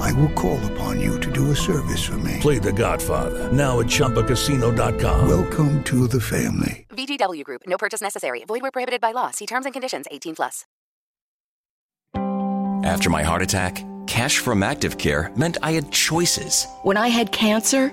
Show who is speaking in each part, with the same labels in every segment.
Speaker 1: I will call upon you to do a service for me.
Speaker 2: Play The Godfather now at ChumbaCasino.com.
Speaker 1: Welcome to the family.
Speaker 3: VGW Group. No purchase necessary. Void where prohibited by law. See terms and conditions. 18 plus.
Speaker 4: After my heart attack, cash from Active Care meant I had choices.
Speaker 5: When I had cancer,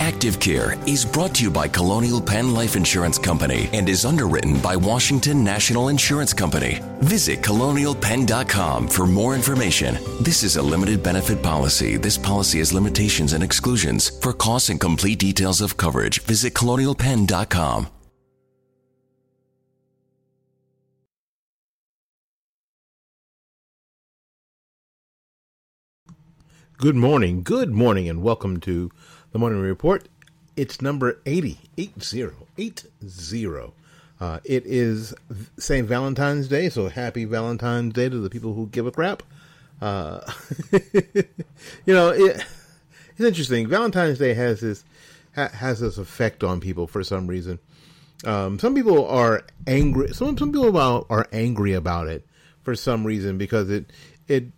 Speaker 4: Active Care is brought to you by Colonial Penn Life Insurance Company and is underwritten by Washington National Insurance Company. Visit colonialpenn.com for more information. This is a limited benefit policy. This policy has limitations and exclusions. For costs and complete details of coverage, visit colonialpenn.com.
Speaker 6: Good morning, good morning, and welcome to the Morning Report. It's number 80, 80, 80. Uh, it is St. Valentine's Day, so happy Valentine's Day to the people who give a crap. Uh, you know, it, it's interesting. Valentine's Day has this ha, has this effect on people for some reason. Um, some people are angry. Some some people about, are angry about it for some reason because it it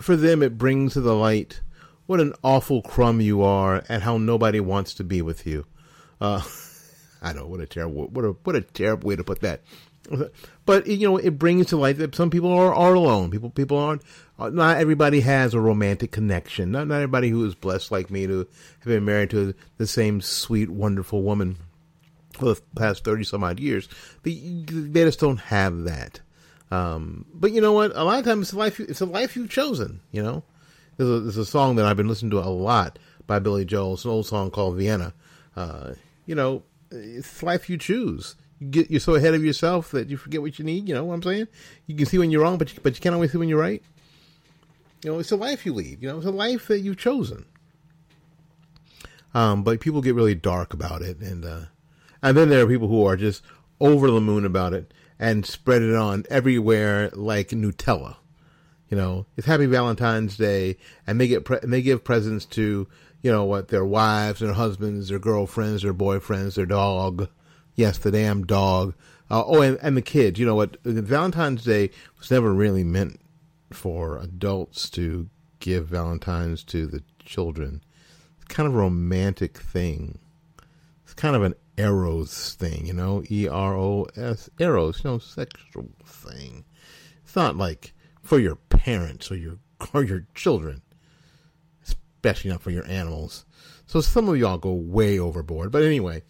Speaker 6: for them it brings to the light what an awful crumb you are and how nobody wants to be with you. Uh, I know what a terrible what a what a terrible way to put that. But you know, it brings to light that some people are, are alone. People people aren't. Uh, not everybody has a romantic connection. Not not everybody who is blessed like me to have been married to the same sweet, wonderful woman for the past thirty some odd years. They, they just don't have that. Um, but you know what? A lot of times it's a life. It's a life you've chosen. You know, there's a, there's a song that I've been listening to a lot by Billy Joel. It's an old song called Vienna. Uh, you know, it's life you choose. You get you're so ahead of yourself that you forget what you need. You know what I'm saying? You can see when you're wrong, but you, but you can't always see when you're right. You know, it's a life you lead. You know, it's a life that you've chosen. Um, but people get really dark about it, and uh, and then there are people who are just over the moon about it and spread it on everywhere like Nutella. You know, it's Happy Valentine's Day, and they get pre- and they give presents to you know what their wives, their husbands, their girlfriends, their boyfriends, their dog. Yes, the damn dog. Uh, oh, and, and the kids. You know what? Valentine's Day was never really meant for adults to give Valentine's to the children. It's kind of a romantic thing. It's kind of an eros thing, you know, E R O S, eros, you know, sexual thing. It's not like for your parents or your or your children, especially not for your animals. So some of y'all go way overboard. But anyway,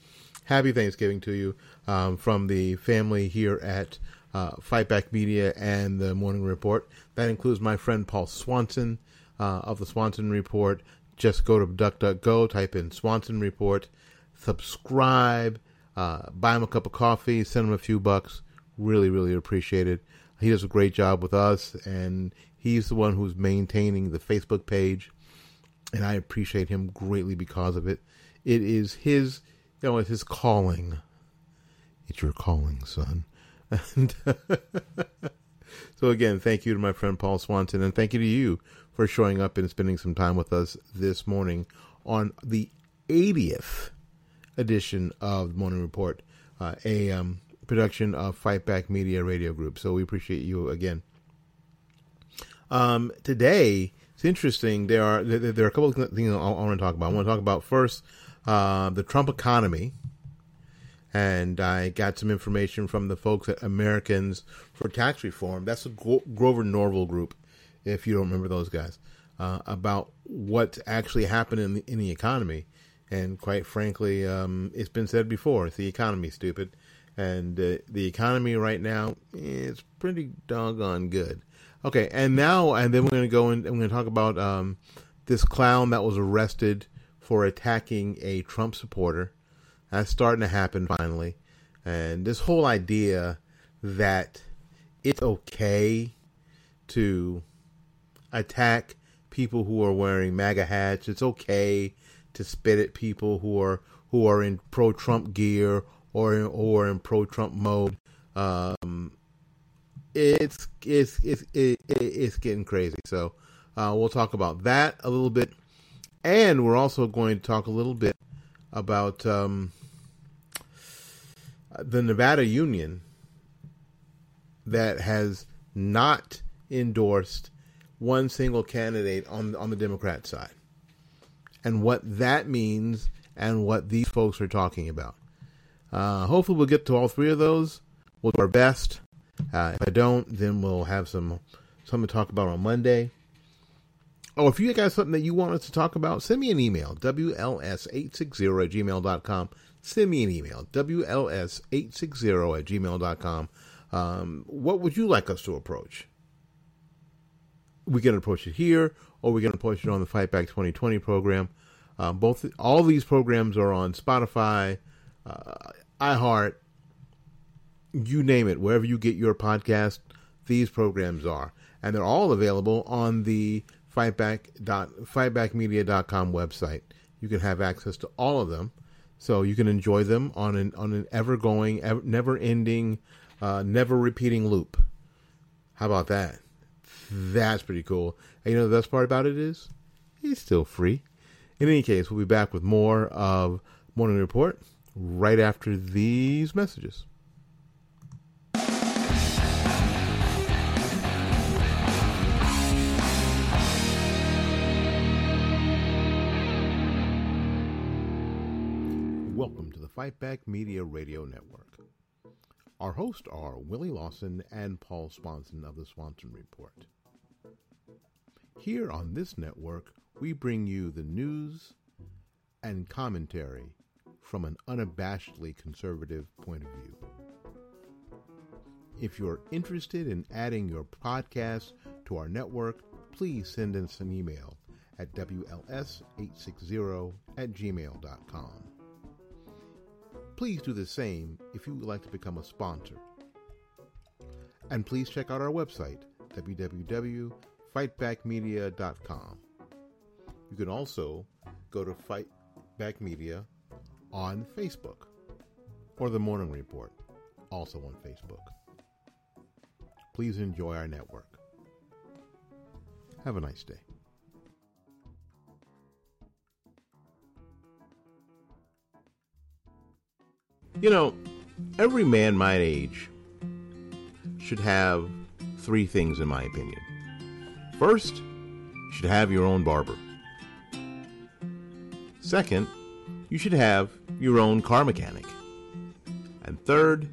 Speaker 6: happy Thanksgiving to you um, from the family here at uh, Fightback Media and the Morning Report. That includes my friend Paul Swanson uh, of the Swanson Report. Just go to DuckDuckGo, type in Swanson Report, subscribe, uh, buy him a cup of coffee, send him a few bucks. Really, really appreciate it. He does a great job with us, and he's the one who's maintaining the Facebook page, and I appreciate him greatly because of it. It is his, you know, it's his calling. It's your calling, son. And so again, thank you to my friend Paul Swanson, and thank you to you for showing up and spending some time with us this morning on the 80th edition of the Morning Report, uh, production of Fight Back Media Radio Group. So we appreciate you again. Um, today, it's interesting. There are there, are a couple of things I, want to talk about. I want to talk about first uh, the Trump economy and I got some information from the folks at Americans for Tax Reform. That's the Grover Norquist group, if you don't remember those guys, uh, about what's actually happened in the, in the economy. And quite frankly, um, it's been said before: it's the economy, stupid. And uh, the economy right now is pretty doggone good. Okay, and now and then we're going to go and we're going to talk about um, this clown that was arrested for attacking a Trump supporter that's starting to happen finally. And this whole idea that it's okay to attack people who are wearing MAGA hats. It's okay to spit at people who are who are in pro Trump gear or or in pro Trump mode. Um, it's it's it's it, it's getting crazy. So uh, we'll talk about that a little bit, and we're also going to talk a little bit about um, the Nevada Union that has not endorsed one single candidate on on the Democrat side, and what that means, and what these folks are talking about. Uh, hopefully, we'll get to all three of those. We'll do our best. Uh, if I don't, then we'll have some something to talk about on Monday. Oh, if you guys something that you want us to talk about, send me an email, WLS860 at gmail.com send me an email, WLS860 at gmail.com. Um, what would you like us to approach? We can approach it here, or we can approach it on the Fight Back 2020 program. Um, both all these programs are on Spotify, uh, iHeart, you name it, wherever you get your podcast. These programs are, and they're all available on the fightback dot fightbackmedia.com website. You can have access to all of them so you can enjoy them on an on an ever going, ever, never ending, uh, never repeating loop. How about that? That's pretty cool. And you know the best part about it is it's still free. In any case, we'll be back with more of Morning Report right after these messages. Welcome to the Fight Back Media Radio Network. Our hosts are Willie Lawson and Paul Swanson of the Swanson Report. Here on this network, we bring you the news and commentary from an unabashedly conservative point of view. If you're interested in adding your podcast to our network, please send us an email at WLS860 at gmail.com. Please do the same if you would like to become a sponsor. And please check out our website, www.fightbackmedia.com. You can also go to Fightback Media on Facebook or The Morning Report, also on Facebook. Please enjoy our network. Have a nice day. You know, every man my age should have three things, in my opinion. First, you should have your own barber. Second, you should have your own car mechanic. And third,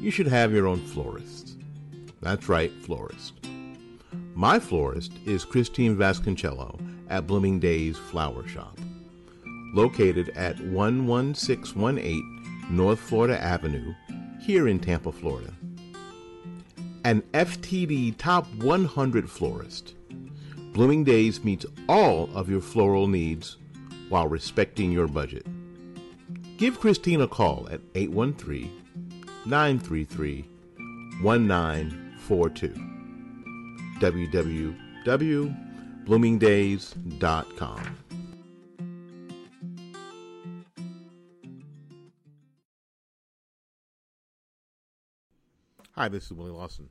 Speaker 6: you should have your own florist. That's right, florist. My florist is Christine Vasconcello at Blooming Days Flower Shop, located at 11618 North Florida Avenue, here in Tampa, Florida. an FTD Top 100 florist. Blooming Days meets all of your floral needs while respecting your budget. Give Christine a call at 813 933 1942. www.bloomingdays.com. Hi, this is Willie Lawson.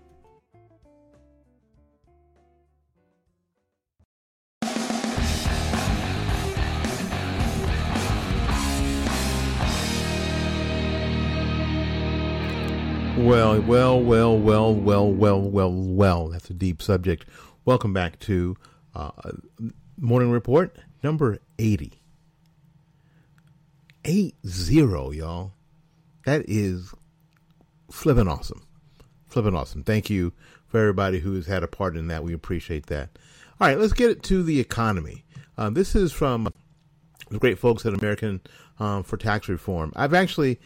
Speaker 6: Well, well, well, well, well, well, well, well. That's a deep subject. Welcome back to uh, Morning Report number 80. 8 0, y'all. That is flipping awesome. Flipping awesome. Thank you for everybody who has had a part in that. We appreciate that. All right, let's get it to the economy. Uh, this is from the great folks at American um, for Tax Reform. I've actually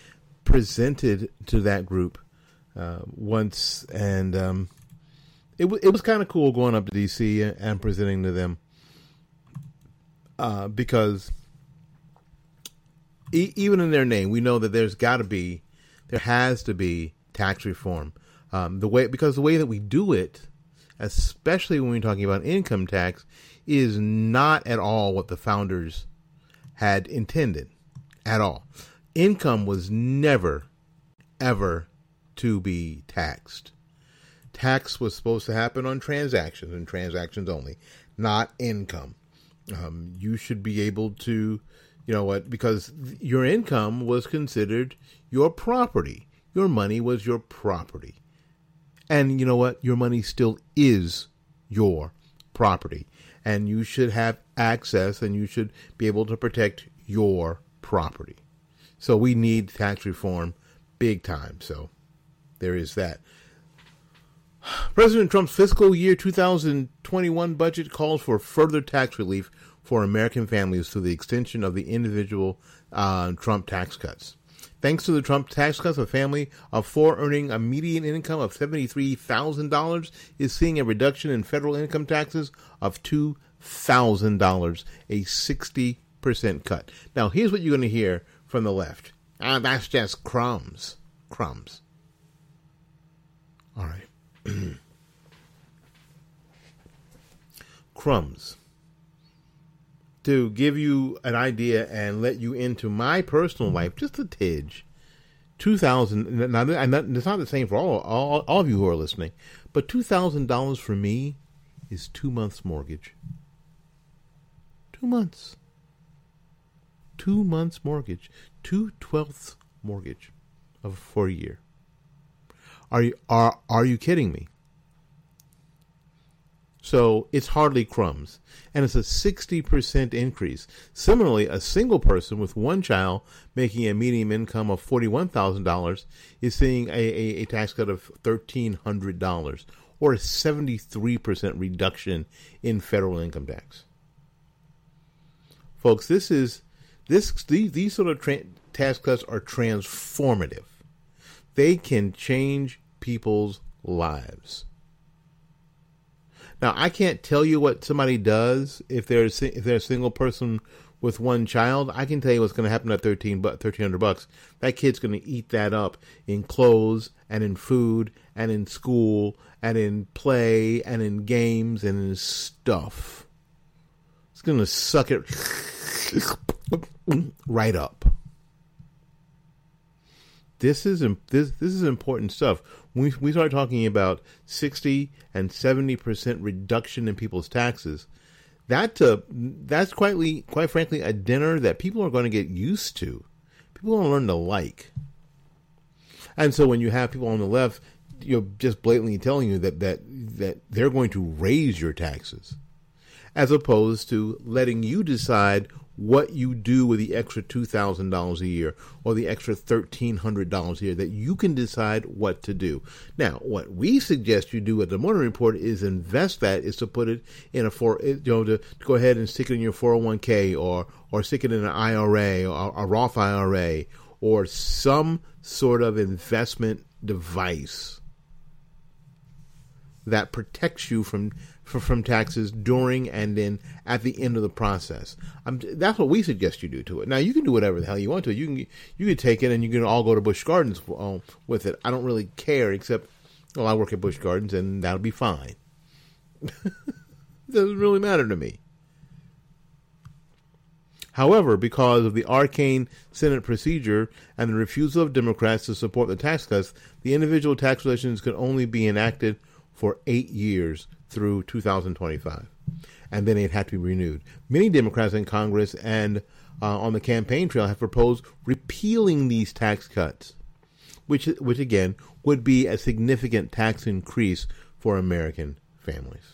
Speaker 6: presented to that group uh, once, and um, it w- it was kind of cool going up to DC and presenting to them uh, because e- even in their name, we know that there's got to be, there has to be tax reform. Um, the way because the way that we do it, especially when we're talking about income tax, is not at all what the founders had intended at all. Income was never, ever to be taxed. Tax was supposed to happen on transactions and transactions only, not income. Um, you should be able to, you know what, because your income was considered your property. Your money was your property. And you know what? Your money still is your property. And you should have access and you should be able to protect your property. So we need tax reform big time. So there is that. President Trump's fiscal year 2021 budget calls for further tax relief for American families through the extension of the individual uh, Trump tax cuts. Thanks to the Trump tax cuts, a family of four earning a median income of $73,000 is seeing a reduction in federal income taxes of $2,000, a 60% cut. Now, here's what you're going to hear from the left. Ah, that's just crumbs. Crumbs. All right. Crumbs. To give you an idea and let you into my personal life, just a tidge. 2000 now and it's not the same for all, all all of you who are listening but $2000 for me is 2 months mortgage 2 months 2 months mortgage 2 twelfths mortgage of for a year are you are are you kidding me? So it's hardly crumbs, and it's a sixty percent increase. Similarly, a single person with one child making a median income of forty one thousand dollars is seeing a, a, a tax cut of thirteen hundred dollars, or a seventy three percent reduction in federal income tax. Folks, this is this these, these sort of tra- tax cuts are transformative they can change people's lives. Now, I can't tell you what somebody does if they're if they're a single person with one child. I can tell you what's going to happen at 13 but 1300 bucks. That kid's going to eat that up in clothes and in food and in school and in play and in games and in stuff. It's going to suck it right up. This is this this is important stuff. When we, start talking about sixty and seventy percent reduction in people's taxes, that that's quite quite frankly a dinner that people are going to get used to. People are going to learn to like. And so when you have people on the left, you know, just blatantly telling you that that that they're going to raise your taxes, as opposed to letting you decide what you do with the extra $2,000 a year or the extra $1,300 a year, that you can decide what to do. Now, what we suggest you do at the Morning Report is invest that, is to put it in a, for, you know, to, to go ahead and stick it in your 401k or, or stick it in an IRA or a Roth IRA or some sort of investment device that protects you from from taxes during and then at the end of the process. Um, that's what we suggest you do to it. Now you can do whatever the hell you want to. It. You can you can take it and you can all go to Busch Gardens uh, with it. I don't really care, except well, I work at Busch Gardens and that'll be fine. It doesn't really matter to me. However, because of the arcane Senate procedure and the refusal of Democrats to support the tax cuts, the individual tax legislation could only be enacted for eight years through 2025. And then it had to be renewed. Many Democrats in Congress and uh, on the campaign trail have proposed repealing these tax cuts, which, which again would be a significant tax increase for American families.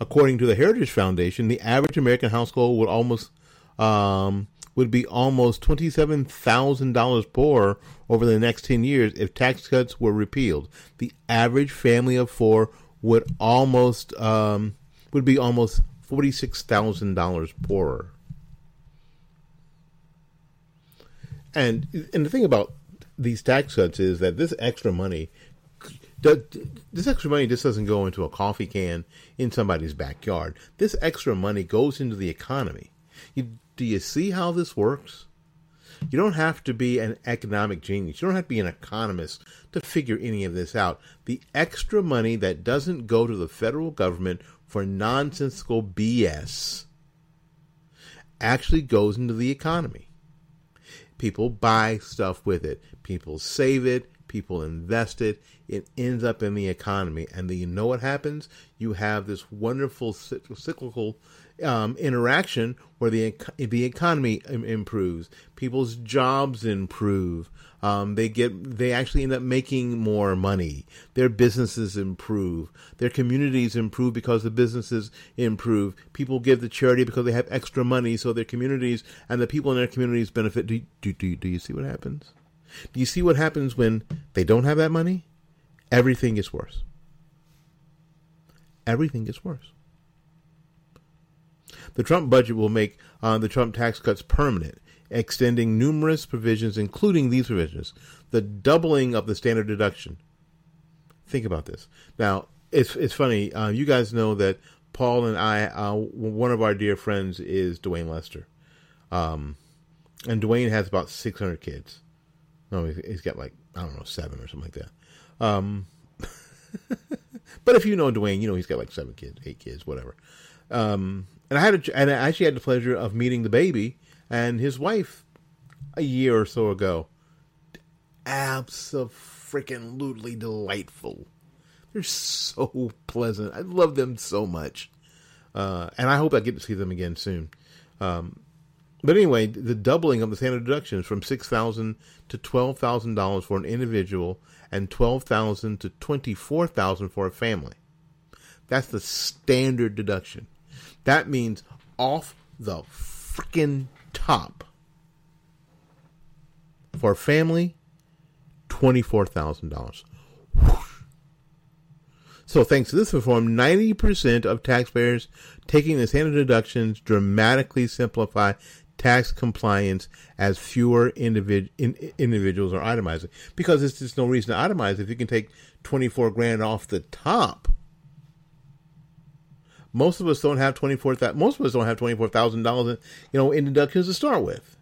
Speaker 6: According to the Heritage Foundation, the average American household would almost um, would be almost $27,000 poorer over the next 10 years if tax cuts were repealed. The average family of four would almost um, would be almost $46,000 poorer. And and the thing about these tax cuts is that this extra money this extra money just doesn't go into a coffee can in somebody's backyard. This extra money goes into the economy. Do you see how this works? You don't have to be an economic genius. You don't have to be an economist to figure any of this out. The extra money that doesn't go to the federal government for nonsensical BS actually goes into the economy. People buy stuff with it, people save it, people invest it, it ends up in the economy. And then you know what happens? You have this wonderful cyclical um, interaction where the the economy improves, people's jobs improve. Um, they get they actually end up making more money. Their businesses improve. Their communities improve because the businesses improve. People give the charity because they have extra money, so their communities and the people in their communities benefit. Do do do, do you see what happens? Do you see what happens when they don't have that money? Everything gets worse. Everything gets worse. The Trump budget will make uh, the Trump tax cuts permanent, extending numerous provisions, including these provisions. The doubling of the standard deduction. Think about this. Now, it's it's funny. Uh, you guys know that Paul and I, uh, one of our dear friends is Dwayne Lester, um, and Dwayne has about six hundred kids. No, he's got like I don't know seven or something like that. Um, but if you know Dwayne, you know he's got like seven kids, eight kids, whatever. Um, and I had a, and I actually had the pleasure of meeting the baby and his wife a year or so ago. Absolutely delightful. They're so pleasant. I love them so much, uh, and I hope I get to see them again soon. Um, but anyway, the doubling of the standard deductions from six thousand to twelve thousand dollars for an individual, and twelve thousand to twenty four thousand for a family. That's the standard deduction. That means off the freaking top for family, twenty-four thousand dollars. So, thanks to this reform, ninety percent of taxpayers taking the standard deductions dramatically simplify tax compliance as fewer individ- in, individuals are itemizing. Because there's just no reason to itemize if you can take twenty-four grand off the top most of us don't have twenty four thousand. Most of us don't have twenty four thousand dollars, you know, in deductions to start with.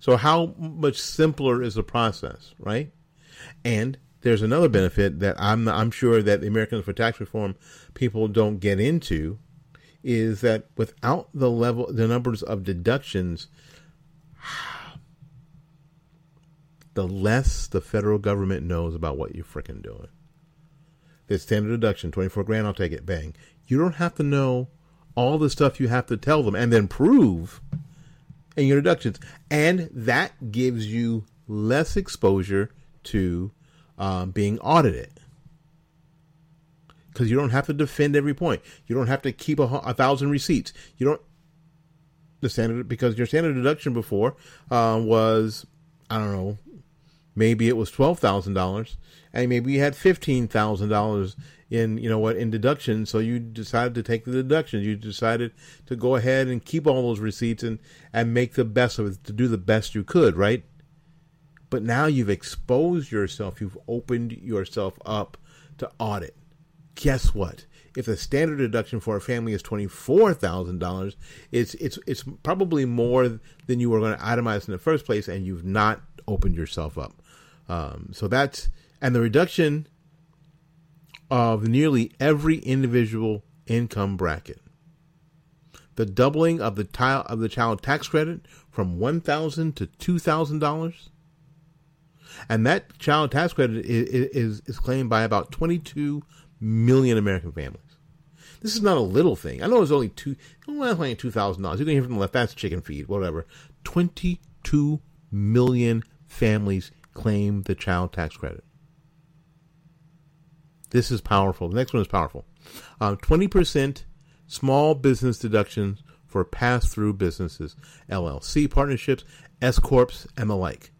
Speaker 6: So how much simpler is the process, right? And there's another benefit that I'm I'm sure that the Americans for Tax Reform people don't get into is that without the level the numbers of deductions the less the federal government knows about what you're freaking doing. The standard deduction, 24 grand, I'll take it, bang. You don't have to know all the stuff you have to tell them and then prove in your deductions. And that gives you less exposure to um, being audited. Because you don't have to defend every point. You don't have to keep a, a, thousand receipts. You don't the standard because your standard deduction before uh, was I don't know maybe it was twelve thousand dollars and maybe you had fifteen thousand dollars in you know what in deductions so you decided to take the deductions. You decided to go ahead and keep all those receipts and and make the best of it to do the best you could right? But now you've exposed yourself. You've opened yourself up to audit. Guess what? If the standard deduction for a family is twenty four thousand dollars, it's it's it's probably more than you were going to itemize in the first place, and you've not opened yourself up. Um, so that's and the reduction of nearly every individual income bracket. The doubling of the of the child tax credit from one thousand to two thousand dollars, and that child tax credit is, is, is claimed by about twenty two million American families. This is not a little thing. I know it's only two, only two thousand dollars. You can hear from the left. That's chicken feed, whatever. Twenty two million families claim the child tax credit. This is powerful. The next one is powerful. Um, twenty percent small business deductions for pass-through businesses, LLC partnerships, S corps, and the like.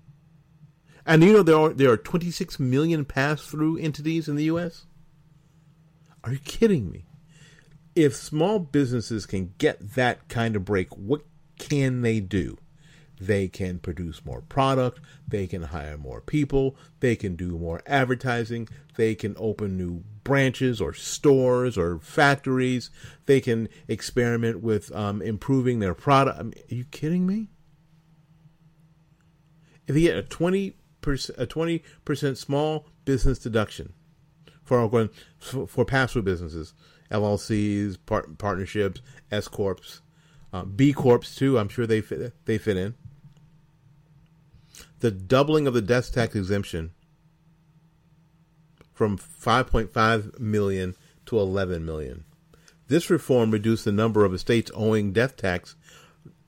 Speaker 6: And you know there are there are 26 million pass-through entities in the U.S. Are you kidding me? If small businesses can get that kind of break, what can they do? They can produce more product, they can hire more people, they can do more advertising, they can open new branches or stores or factories, they can experiment with um, improving their product. I mean, are you kidding me? If you get a 20 a 20% small business deduction for for, for pass-through businesses, LLCs, part, partnerships, S corps, uh, B corps too. I'm sure they fit, they fit in the doubling of the death tax exemption from 5.5 million to 11 million. This reform reduced the number of estates owing death tax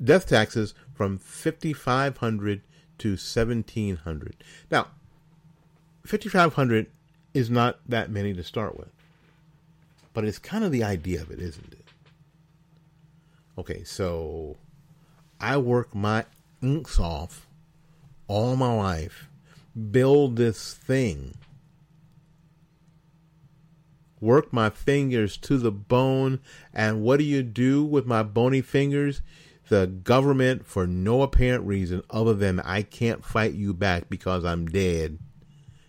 Speaker 6: death taxes from 5500 to 1700. Now, 5500 is not that many to start with. But it's kind of the idea of it, isn't it? Okay, so I work my inks off all my life, build this thing, work my fingers to the bone, and what do you do with my bony fingers? The government, for no apparent reason other than I can't fight you back because I'm dead,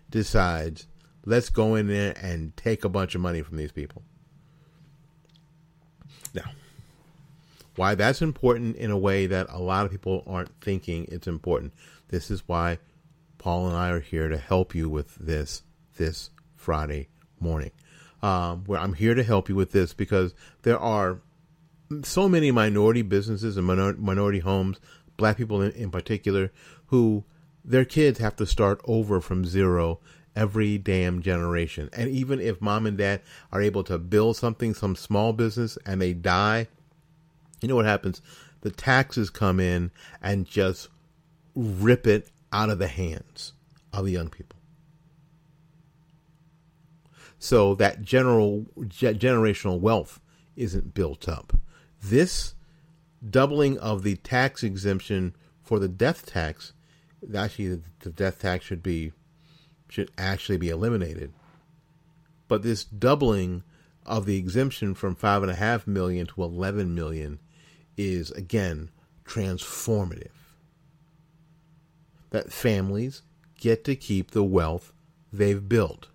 Speaker 6: decides let's go in there and take a bunch of money from these people. Now, why that's important in a way that a lot of people aren't thinking it's important. This is why Paul and I are here to help you with this this Friday morning. Um, where I'm here to help you with this because there are so many minority businesses and minor- minority homes, black people in, in particular, who their kids have to start over from zero every damn generation. And even if mom and dad are able to build something, some small business, and they die, you know what happens? The taxes come in and just rip it out of the hands of the young people. So that general generational wealth isn't built up. This doubling of the tax exemption for the death tax, actually the death tax should be should actually be eliminated. But this doubling of the exemption from five and a half million to eleven million is again transformative that families get to keep the wealth they've built.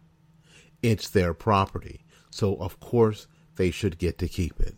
Speaker 6: It's their property, so of course they should get to keep it.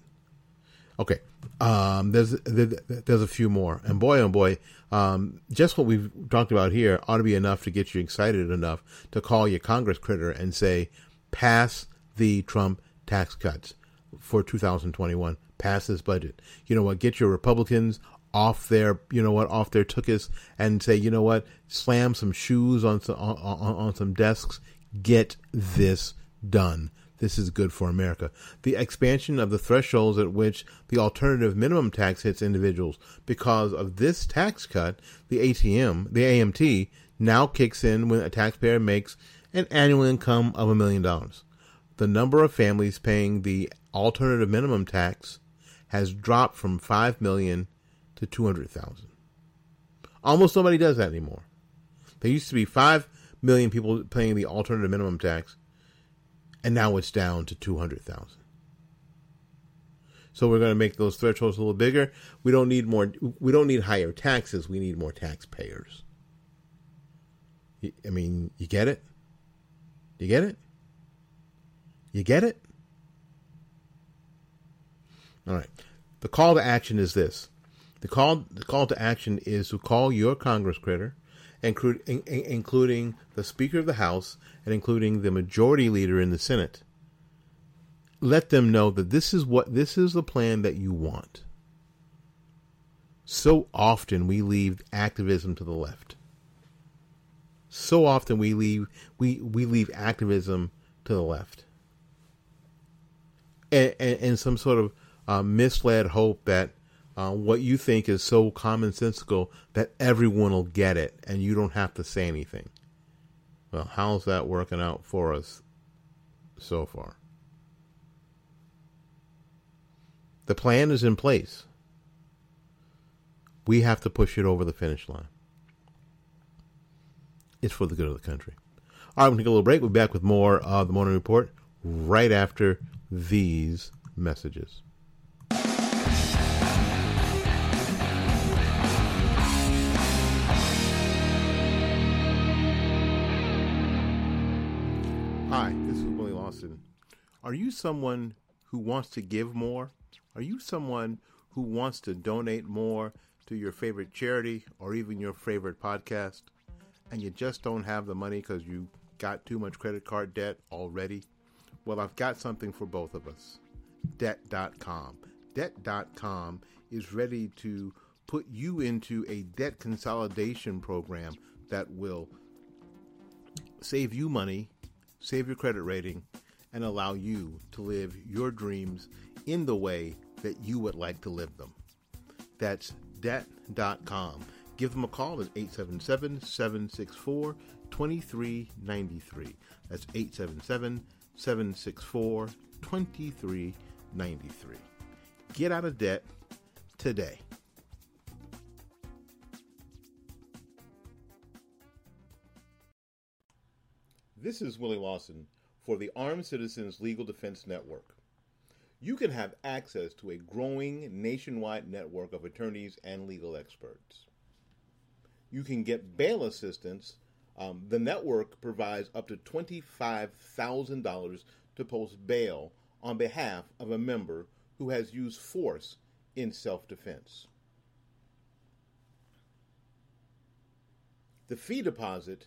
Speaker 6: Okay. Um, there's there's a few more, and boy oh boy, um, just what we've talked about here ought to be enough to get you excited enough to call your Congress critter and say, pass the Trump tax cuts for 2021. Pass this budget. You know what? Get your Republicans off their, you know what, off their tuchus and say, you know what? Slam some shoes on some on, on, on some desks. Get this done. This is good for America. The expansion of the thresholds at which the alternative minimum tax hits individuals because of this tax cut, the ATM, the AMT, now kicks in when a taxpayer makes an annual income of a million dollars. The number of families paying the alternative minimum tax has dropped from 5 million to 200,000. Almost nobody does that anymore. There used to be 5 million people paying the alternative minimum tax and now it's down to 200,000. So we're going to make those thresholds a little bigger. We don't need more we don't need higher taxes, we need more taxpayers. I mean, you get it? You get it? You get it? All right. The call to action is this. The call the call to action is to call your Congress critter including the Speaker of the House and including the Majority Leader in the Senate. Let them know that this is what this is the plan that you want. So often we leave activism to the left. So often we leave we, we leave activism to the left. And, and, and some sort of uh, misled hope that uh, what you think is so commonsensical that everyone will get it and you don't have to say anything. Well, how's that working out for us so far? The plan is in place. We have to push it over the finish line. It's for the good of the country. All right, we're going to take a little break. We'll be back with more of the morning report right after these messages. Hi, this is Willie Lawson. Are you someone who wants to give more? Are you someone who wants to donate more to your favorite charity or even your favorite podcast and you just don't have the money because you got too much credit card debt already? Well, I've got something for both of us Debt.com. Debt.com is ready to put you into a debt consolidation program that will save you money save your credit rating, and allow you to live your dreams in the way that you would like to live them. That's debt.com. Give them a call at 877 764 2393. That's 877 764 2393. Get out of debt today. This is Willie Lawson for the Armed Citizens Legal Defense Network. You can have access to a growing nationwide network of attorneys and legal experts. You can get bail assistance. Um, the network provides up to $25,000 to post bail on behalf of a member who has used force in self defense. The fee deposit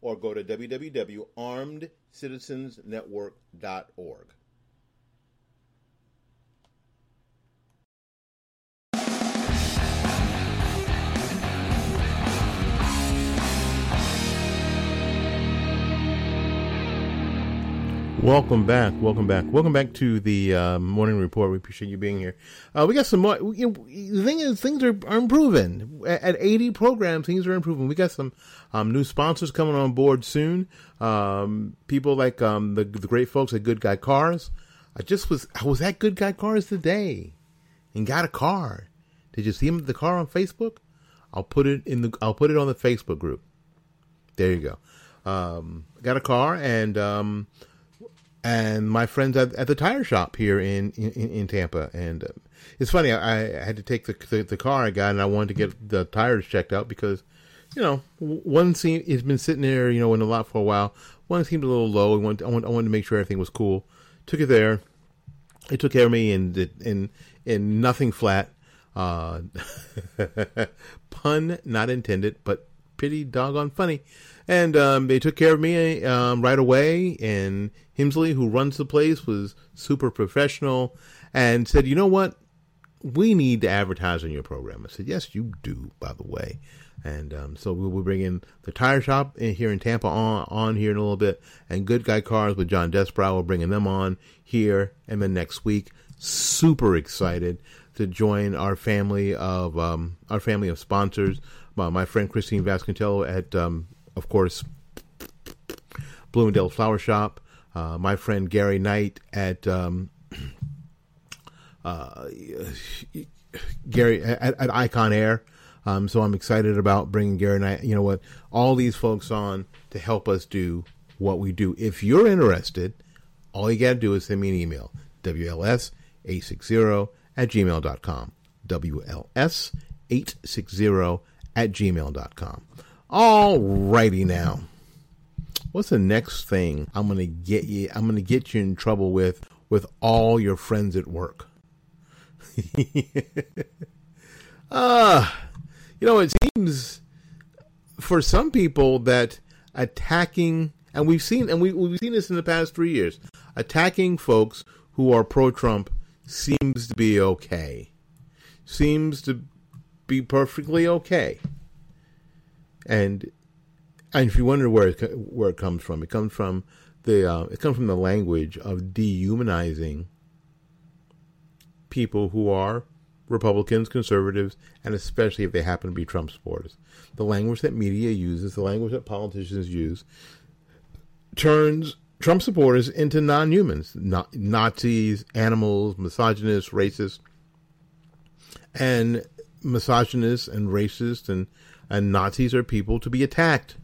Speaker 6: or go to www.armedcitizensnetwork.org. Welcome back. Welcome back. Welcome back to the uh, morning report. We appreciate you being here. Uh, we got some more. You know, the thing is, things are, are improving. At, at 80 programs, things are improving. We got some um, new sponsors coming on board soon. Um, people like um, the, the great folks at Good Guy Cars. I just was I was at Good Guy Cars today and got a car. Did you see the car on Facebook? I'll put it in the I'll put it on the Facebook group. There you go. Um, got a car and um, and my friends at, at the tire shop here in in, in Tampa. And uh, it's funny, I, I, had to take the, the, the car I got, and I wanted to get the tires checked out because you know one seemed it's been sitting there, you know, in the lot for a while. One seemed a little low. I wanted I wanted, I wanted to make sure everything was cool. Took it there. It took care of me and in in nothing flat. Uh, pun not intended, but pretty doggone funny. And um, they took care of me um, right away. And Himsley, who runs the place, was super professional and said, "You know what? We need to advertise on your program." I said, "Yes, you do." By the way, and um, so we will bring in the tire shop in, here in Tampa on on here in a little bit, and Good Guy Cars with John Desbrow. We're bringing them on here, and then next week. Super excited to join our family of um, our family of sponsors. Uh, my friend Christine Vasconcello at, um, of course, Blooming Days Flower Shop. Uh, my friend Gary Knight at um, uh, Gary at, at, Icon Air. Um, so I'm excited about bringing Gary Knight. You know what? All these folks on to help us do what we do. If you're interested, all you got to do is send me an email. WLS 860 at gmail.com. WLS860 at gmail.com. All righty now. What's the next thing I'm gonna get you I'm gonna get you in trouble with with all your friends at work? uh you know, it seems for some people that attacking and we've seen and we we've seen this in the past three years, attacking folks who are pro Trump seems to be okay. Seems to be perfectly okay. And and if you wonder where it, where it comes from, it comes from the uh, it comes from the language of dehumanizing people who are Republicans, conservatives, and especially if they happen to be Trump supporters. The language that media uses, the language that politicians use, turns Trump supporters into non humans, Nazis, animals, misogynists, racists. And misogynists and racists and, and Nazis are people to be attacked.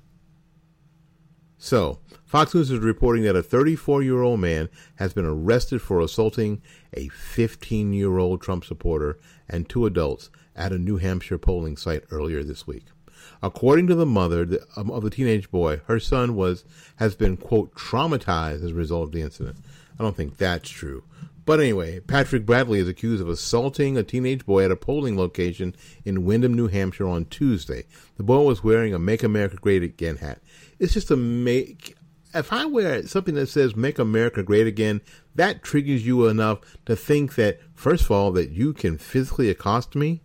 Speaker 6: So, Fox News is reporting that a 34 year old man has been arrested for assaulting a 15 year old Trump supporter and two adults at a New Hampshire polling site earlier this week. According to the mother um, of the teenage boy, her son was has been quote traumatized as a result of the incident. I don't think that's true. But anyway, Patrick Bradley is accused of assaulting a teenage boy at a polling location in Windham, New Hampshire on Tuesday. The boy was wearing a Make America Great Again hat. It's just a make if I wear something that says "Make America Great Again," that triggers you enough to think that, first of all, that you can physically accost me.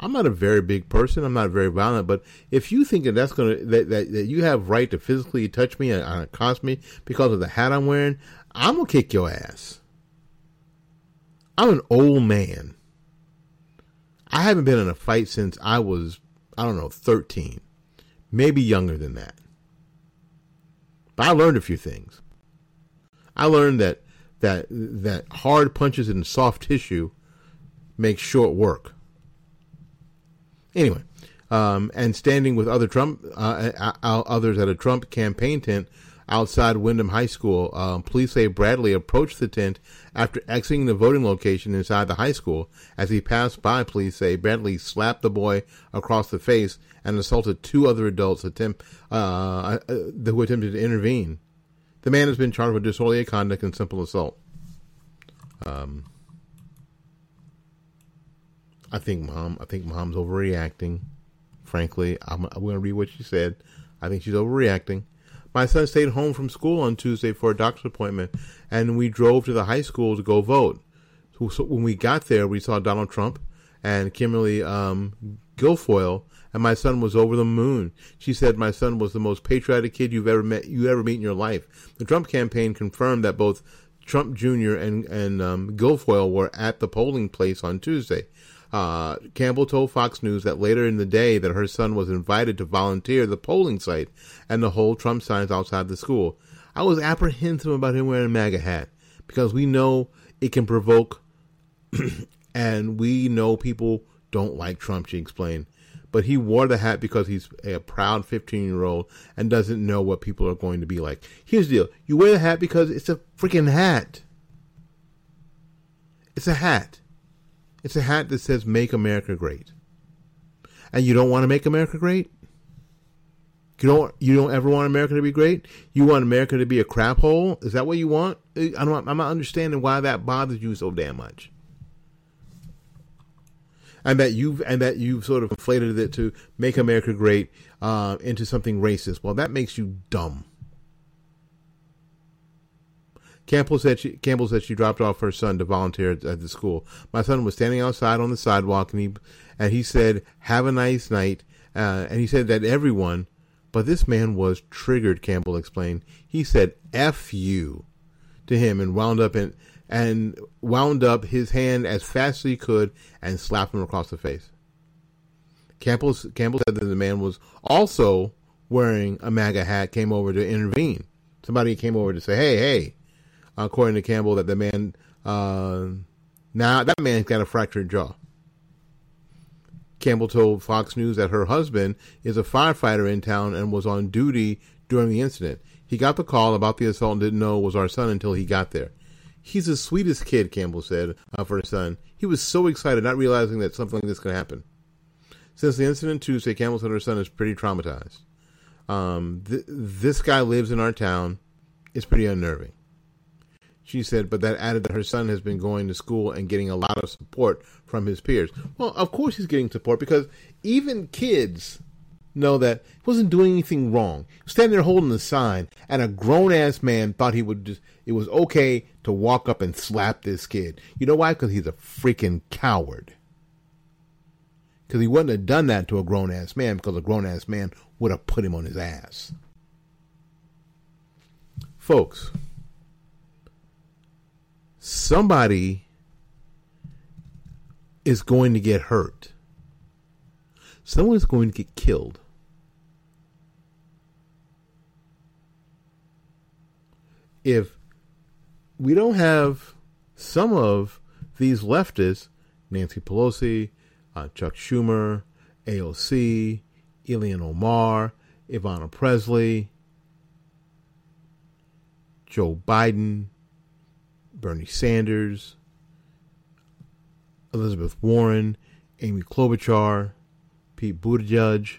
Speaker 6: I'm not a very big person. I'm not very violent, but if you think that that's gonna that, that, that you have right to physically touch me and, uh, accost me because of the hat I'm wearing, I'm gonna kick your ass. I'm an old man. I haven't been in a fight since I was, I don't know, 13, maybe younger than that. But I learned a few things. I learned that that that hard punches in soft tissue make short work. Anyway, um, and standing with other Trump uh, uh, uh, others at a Trump campaign tent outside Windham High School, um, police say Bradley approached the tent after exiting the voting location inside the high school. As he passed by, police say Bradley slapped the boy across the face and assaulted two other adults attempt, uh, uh who attempted to intervene. The man has been charged with disorderly conduct and simple assault. Um, I think mom. I think mom's overreacting. Frankly, I'm, I'm going to read what she said. I think she's overreacting. My son stayed home from school on Tuesday for a doctor's appointment, and we drove to the high school to go vote. So, so when we got there, we saw Donald Trump and Kimberly um, Guilfoyle, and my son was over the moon. She said my son was the most patriotic kid you've ever met, you ever meet in your life. The Trump campaign confirmed that both Trump Jr. and and um, Guilfoyle were at the polling place on Tuesday. Uh, Campbell told Fox News that later in the day that her son was invited to volunteer at the polling site and to hold Trump signs outside the school. I was apprehensive about him wearing a MAGA hat because we know it can provoke, and we know people don't like Trump, she explained. But he wore the hat because he's a proud 15 year old and doesn't know what people are going to be like. Here's the deal you wear the hat because it's a freaking hat. It's a hat. It's a hat that says Make America Great. And you don't want to make America great? You don't you don't ever want America to be great? You want America to be a crap hole? Is that what you want? I don't, I'm not understanding why that bothers you so damn much. And that you've and that you've sort of inflated it to make America great uh, into something racist. Well, that makes you dumb. Campbell said she Campbell said she dropped off her son to volunteer at, at the school. My son was standing outside on the sidewalk, and he and he said, "Have a nice night." Uh, and he said that everyone, but this man was triggered. Campbell explained. He said "f you" to him and wound up in and wound up his hand as fast as he could and slapped him across the face. Campbell Campbell said that the man was also wearing a MAGA hat. Came over to intervene. Somebody came over to say, "Hey, hey." According to Campbell, that the man uh, now that man's got a fractured jaw. Campbell told Fox News that her husband is a firefighter in town and was on duty during the incident. He got the call about the assault and didn't know it was our son until he got there. He's the sweetest kid, Campbell said uh, for his son. He was so excited, not realizing that something like this could happen. Since the incident Tuesday, Campbell said her son is pretty traumatized. Um, th- this guy lives in our town. It's pretty unnerving. She said, but that added that her son has been going to school and getting a lot of support from his peers. Well, of course he's getting support because even kids know that he wasn't doing anything wrong. Standing there holding the sign, and a grown ass man thought he would just it was okay to walk up and slap this kid. You know why? Because he's a freaking coward. Because he wouldn't have done that to a grown ass man because a grown ass man would have put him on his ass. Folks, somebody is going to get hurt. Someone is going to get killed. If we don't have some of these leftists, Nancy Pelosi, uh, Chuck Schumer, AOC, Ilhan Omar, Ayanna Pressley, Joe Biden, Bernie Sanders, Elizabeth Warren, Amy Klobuchar, Pete Buttigieg.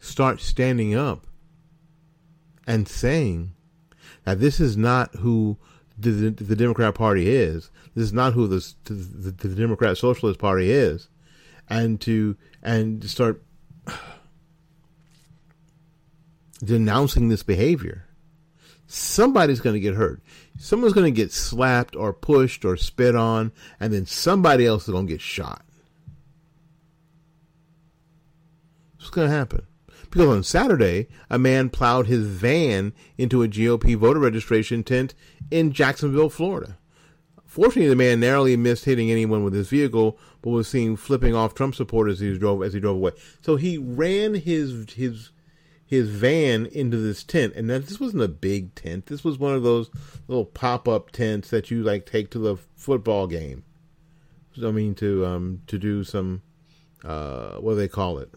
Speaker 6: Start standing up and saying that this is not who the, the, the Democrat Party is. This is not who the, the, the Democrat Socialist Party is, and to and to start denouncing this behavior somebody's going to get hurt. Someone's going to get slapped or pushed or spit on, and then somebody else is going to get shot. What's going to happen? Because on Saturday, a man plowed his van into a GOP voter registration tent in Jacksonville, Florida. Fortunately, the man narrowly missed hitting anyone with his vehicle, but was seen flipping off Trump supporters as he drove as he drove away. So he ran his his his van into this tent. And now, this wasn't a big tent. This was one of those little pop up tents that you like take to the football game. I mean, to um to do some uh what do they call it?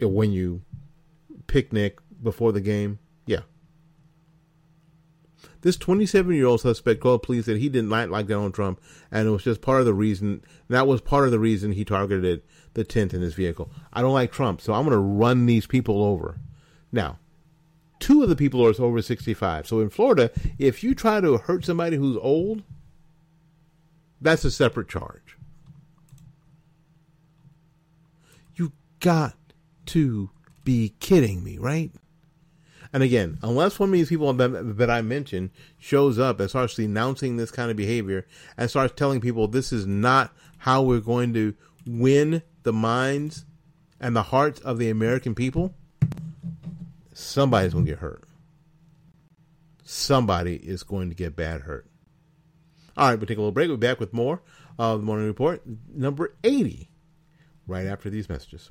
Speaker 6: When you picnic before the game. This 27 year old suspect told police that he did not like Donald Trump, and it was just part of the reason. That was part of the reason he targeted the tent in his vehicle. I don't like Trump, so I'm going to run these people over. Now, two of the people are over 65. So in Florida, if you try to hurt somebody who's old, that's a separate charge. You got to be kidding me, right? And again, unless one of these people that, I mentioned shows up and starts denouncing this kind of behavior and starts telling people this is not how we're going to win the minds and the hearts of the American people, somebody's going to get hurt. Somebody is going to get bad hurt. All right, we'll take a little break. We'll be back with more of the Morning Report, number 80, right after these messages.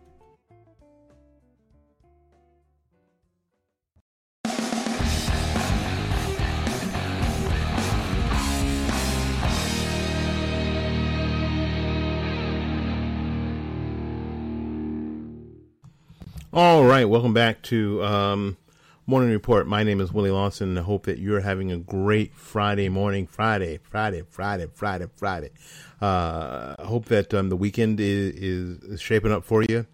Speaker 6: All right, welcome back to um, Morning Report. My name is Willie Lawson. and I hope that you're having a great Friday morning. Friday, Friday, Friday, Friday, Friday. Uh, I hope that um, the weekend is, is shaping up for you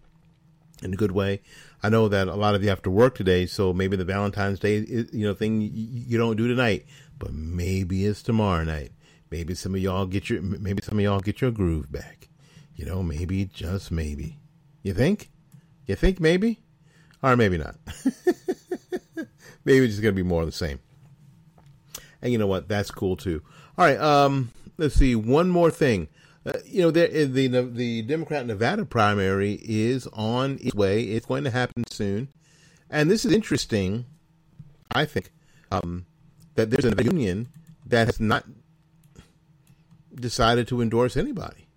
Speaker 6: in a good way. I know that a lot of you have to work today, so maybe the Valentine's Day, you know, thing you don't do tonight, but maybe it's tomorrow night. Maybe some of y'all get your, maybe some of y'all get your groove back. You know, maybe just maybe. You think? You think maybe? Or maybe not. maybe it's just going to be more of the same. And you know what? That's cool too. All right. Um, let's see. One more thing. Uh, you know, the, the the Democrat Nevada primary is on its way. It's going to happen soon, and this is interesting. I think um, that there's a union that has not decided to endorse anybody.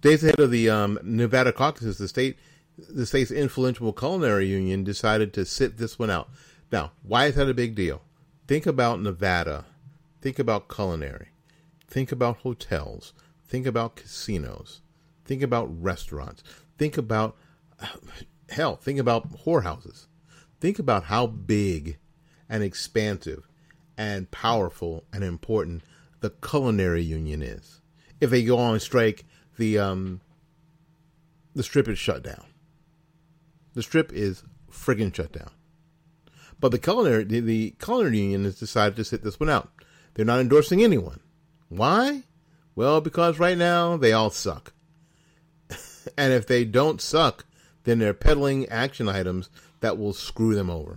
Speaker 6: Days ahead of the um, Nevada caucuses, the state the state's influential culinary union decided to sit this one out. Now, why is that a big deal? Think about Nevada. Think about culinary. Think about hotels. Think about casinos. Think about restaurants. Think about, hell, think about whorehouses. Think about how big and expansive and powerful and important the culinary union is. If they go on strike, the um, the strip is shut down. The strip is friggin' shut down. But the culinary the, the culinary union has decided to sit this one out. They're not endorsing anyone. Why? Well, because right now they all suck. and if they don't suck, then they're peddling action items that will screw them over.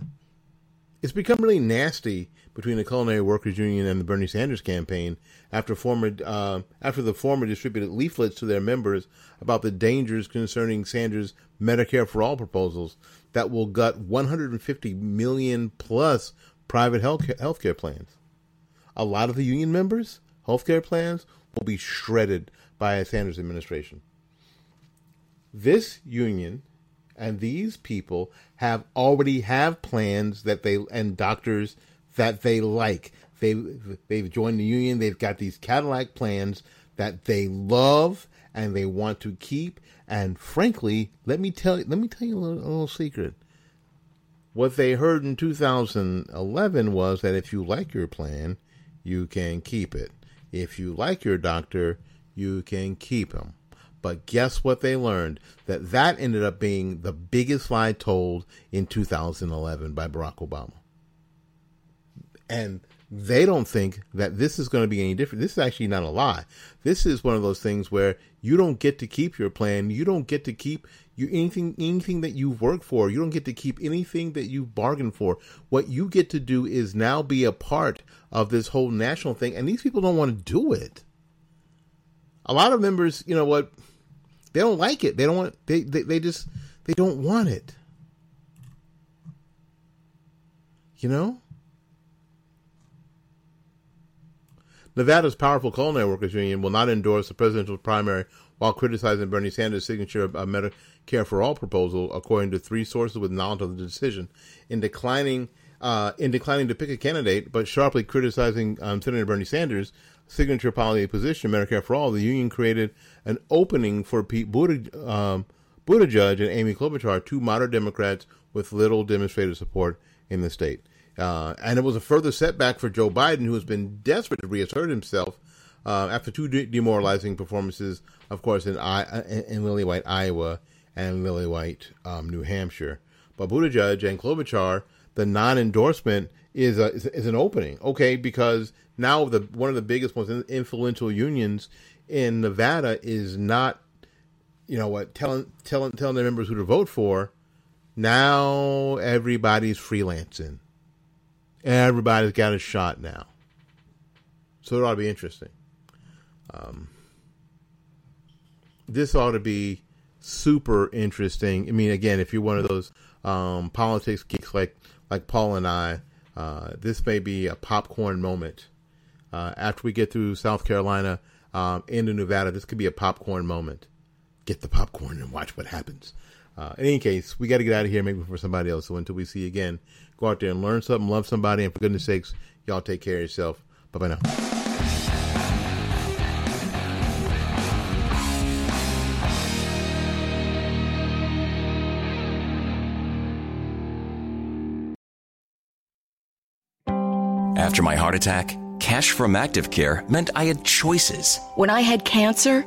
Speaker 6: It's become really nasty between the Culinary Workers Union and the Bernie Sanders campaign after former uh, after the former distributed leaflets to their members about the dangers concerning Sanders' Medicare for All proposals that will gut 150 million plus private health healthcare plans. A lot of the union members' healthcare plans will be shredded by a Sanders administration. This union and these people have already have plans that they and doctors that they like. They they've joined the union. They've got these Cadillac plans that they love and they want to keep. And frankly, let me tell you, let me tell you a little, a little secret. What they heard in 2011 was that if you like your plan, you can keep it. If you like your doctor, you can keep him. But guess what they learned? That that ended up being the biggest lie told in 2011 by Barack Obama. And they don't think that this is going to be any different. This is actually not a lie. This is one of those things where you don't get to keep your plan. You don't get to keep you anything anything that you've worked for. You don't get to keep anything that you've bargained for. What you get to do is now be a part of this whole national thing, and these people don't want to do it. A lot of members, you know what, they don't like it. They don't want they, they, they just they don't want it. You know? Nevada's powerful culinary workers union will not endorse the presidential primary while criticizing Bernie Sanders' signature of Medicare for All proposal, according to three sources with knowledge of the decision. In declining uh, in declining to pick a candidate, but sharply criticizing um, Senator Bernie Sanders' signature policy position, Medicare for All, the union created an opening for Pete Buttigieg, um, Buttigieg and Amy Klobuchar, two moderate Democrats with little demonstrated support in the state. Uh, and it was a further setback for Joe Biden, who has been desperate to reassert himself uh, after two de- demoralizing performances, of course, in, I- in Lily White, Iowa, and Lily White, um, New Hampshire. But Buttigieg and Klobuchar, the non-endorsement is, a, is, is an opening, okay? Because now the one of the biggest, most influential unions in Nevada is not, you know what, telling telling telling their members who to vote for. Now everybody's freelancing. Everybody's got a shot now. So it ought to be interesting. Um, this ought to be super interesting. I mean, again, if you're one of those um, politics geeks like like Paul and I, uh, this may be a popcorn moment. Uh, after we get through South Carolina um, into Nevada, this could be a popcorn moment. Get the popcorn and watch what happens. Uh, in any case, we got to get out of here, maybe for somebody else. So until we see you again, go out there and learn something, love somebody, and for goodness sakes, y'all take care of yourself. Bye bye now.
Speaker 4: After my heart attack, cash from Active Care meant I had choices.
Speaker 5: When I had cancer,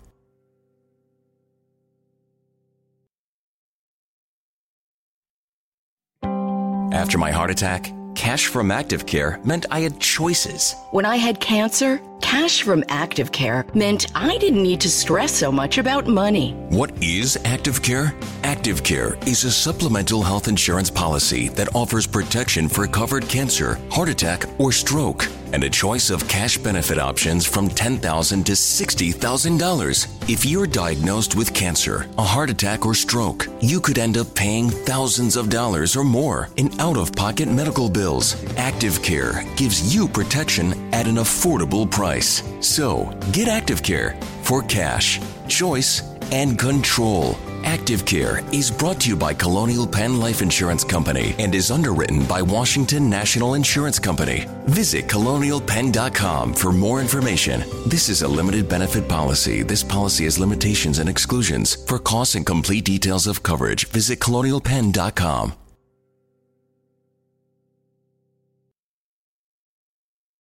Speaker 4: After my heart attack, cash from Active Care meant I had choices.
Speaker 5: When I had cancer, cash from Active Care meant I didn't need to stress so much about money.
Speaker 4: What is Active Care? Active Care is a supplemental health insurance policy that offers protection for covered cancer, heart attack, or stroke, and a choice of cash benefit options from 10,000 to $60,000. If you're diagnosed with cancer, a heart attack, or stroke, you could end up paying thousands of dollars or more in out of pocket medical bills. Active Care gives you protection at an affordable price. So, get Active Care for cash, choice, and control. Active Care is brought to you by Colonial Penn Life Insurance Company and is underwritten by Washington National Insurance Company. Visit colonialpenn.com for more information. This is a limited benefit policy. This policy has limitations and exclusions. For costs and complete details of coverage, visit colonialpenn.com.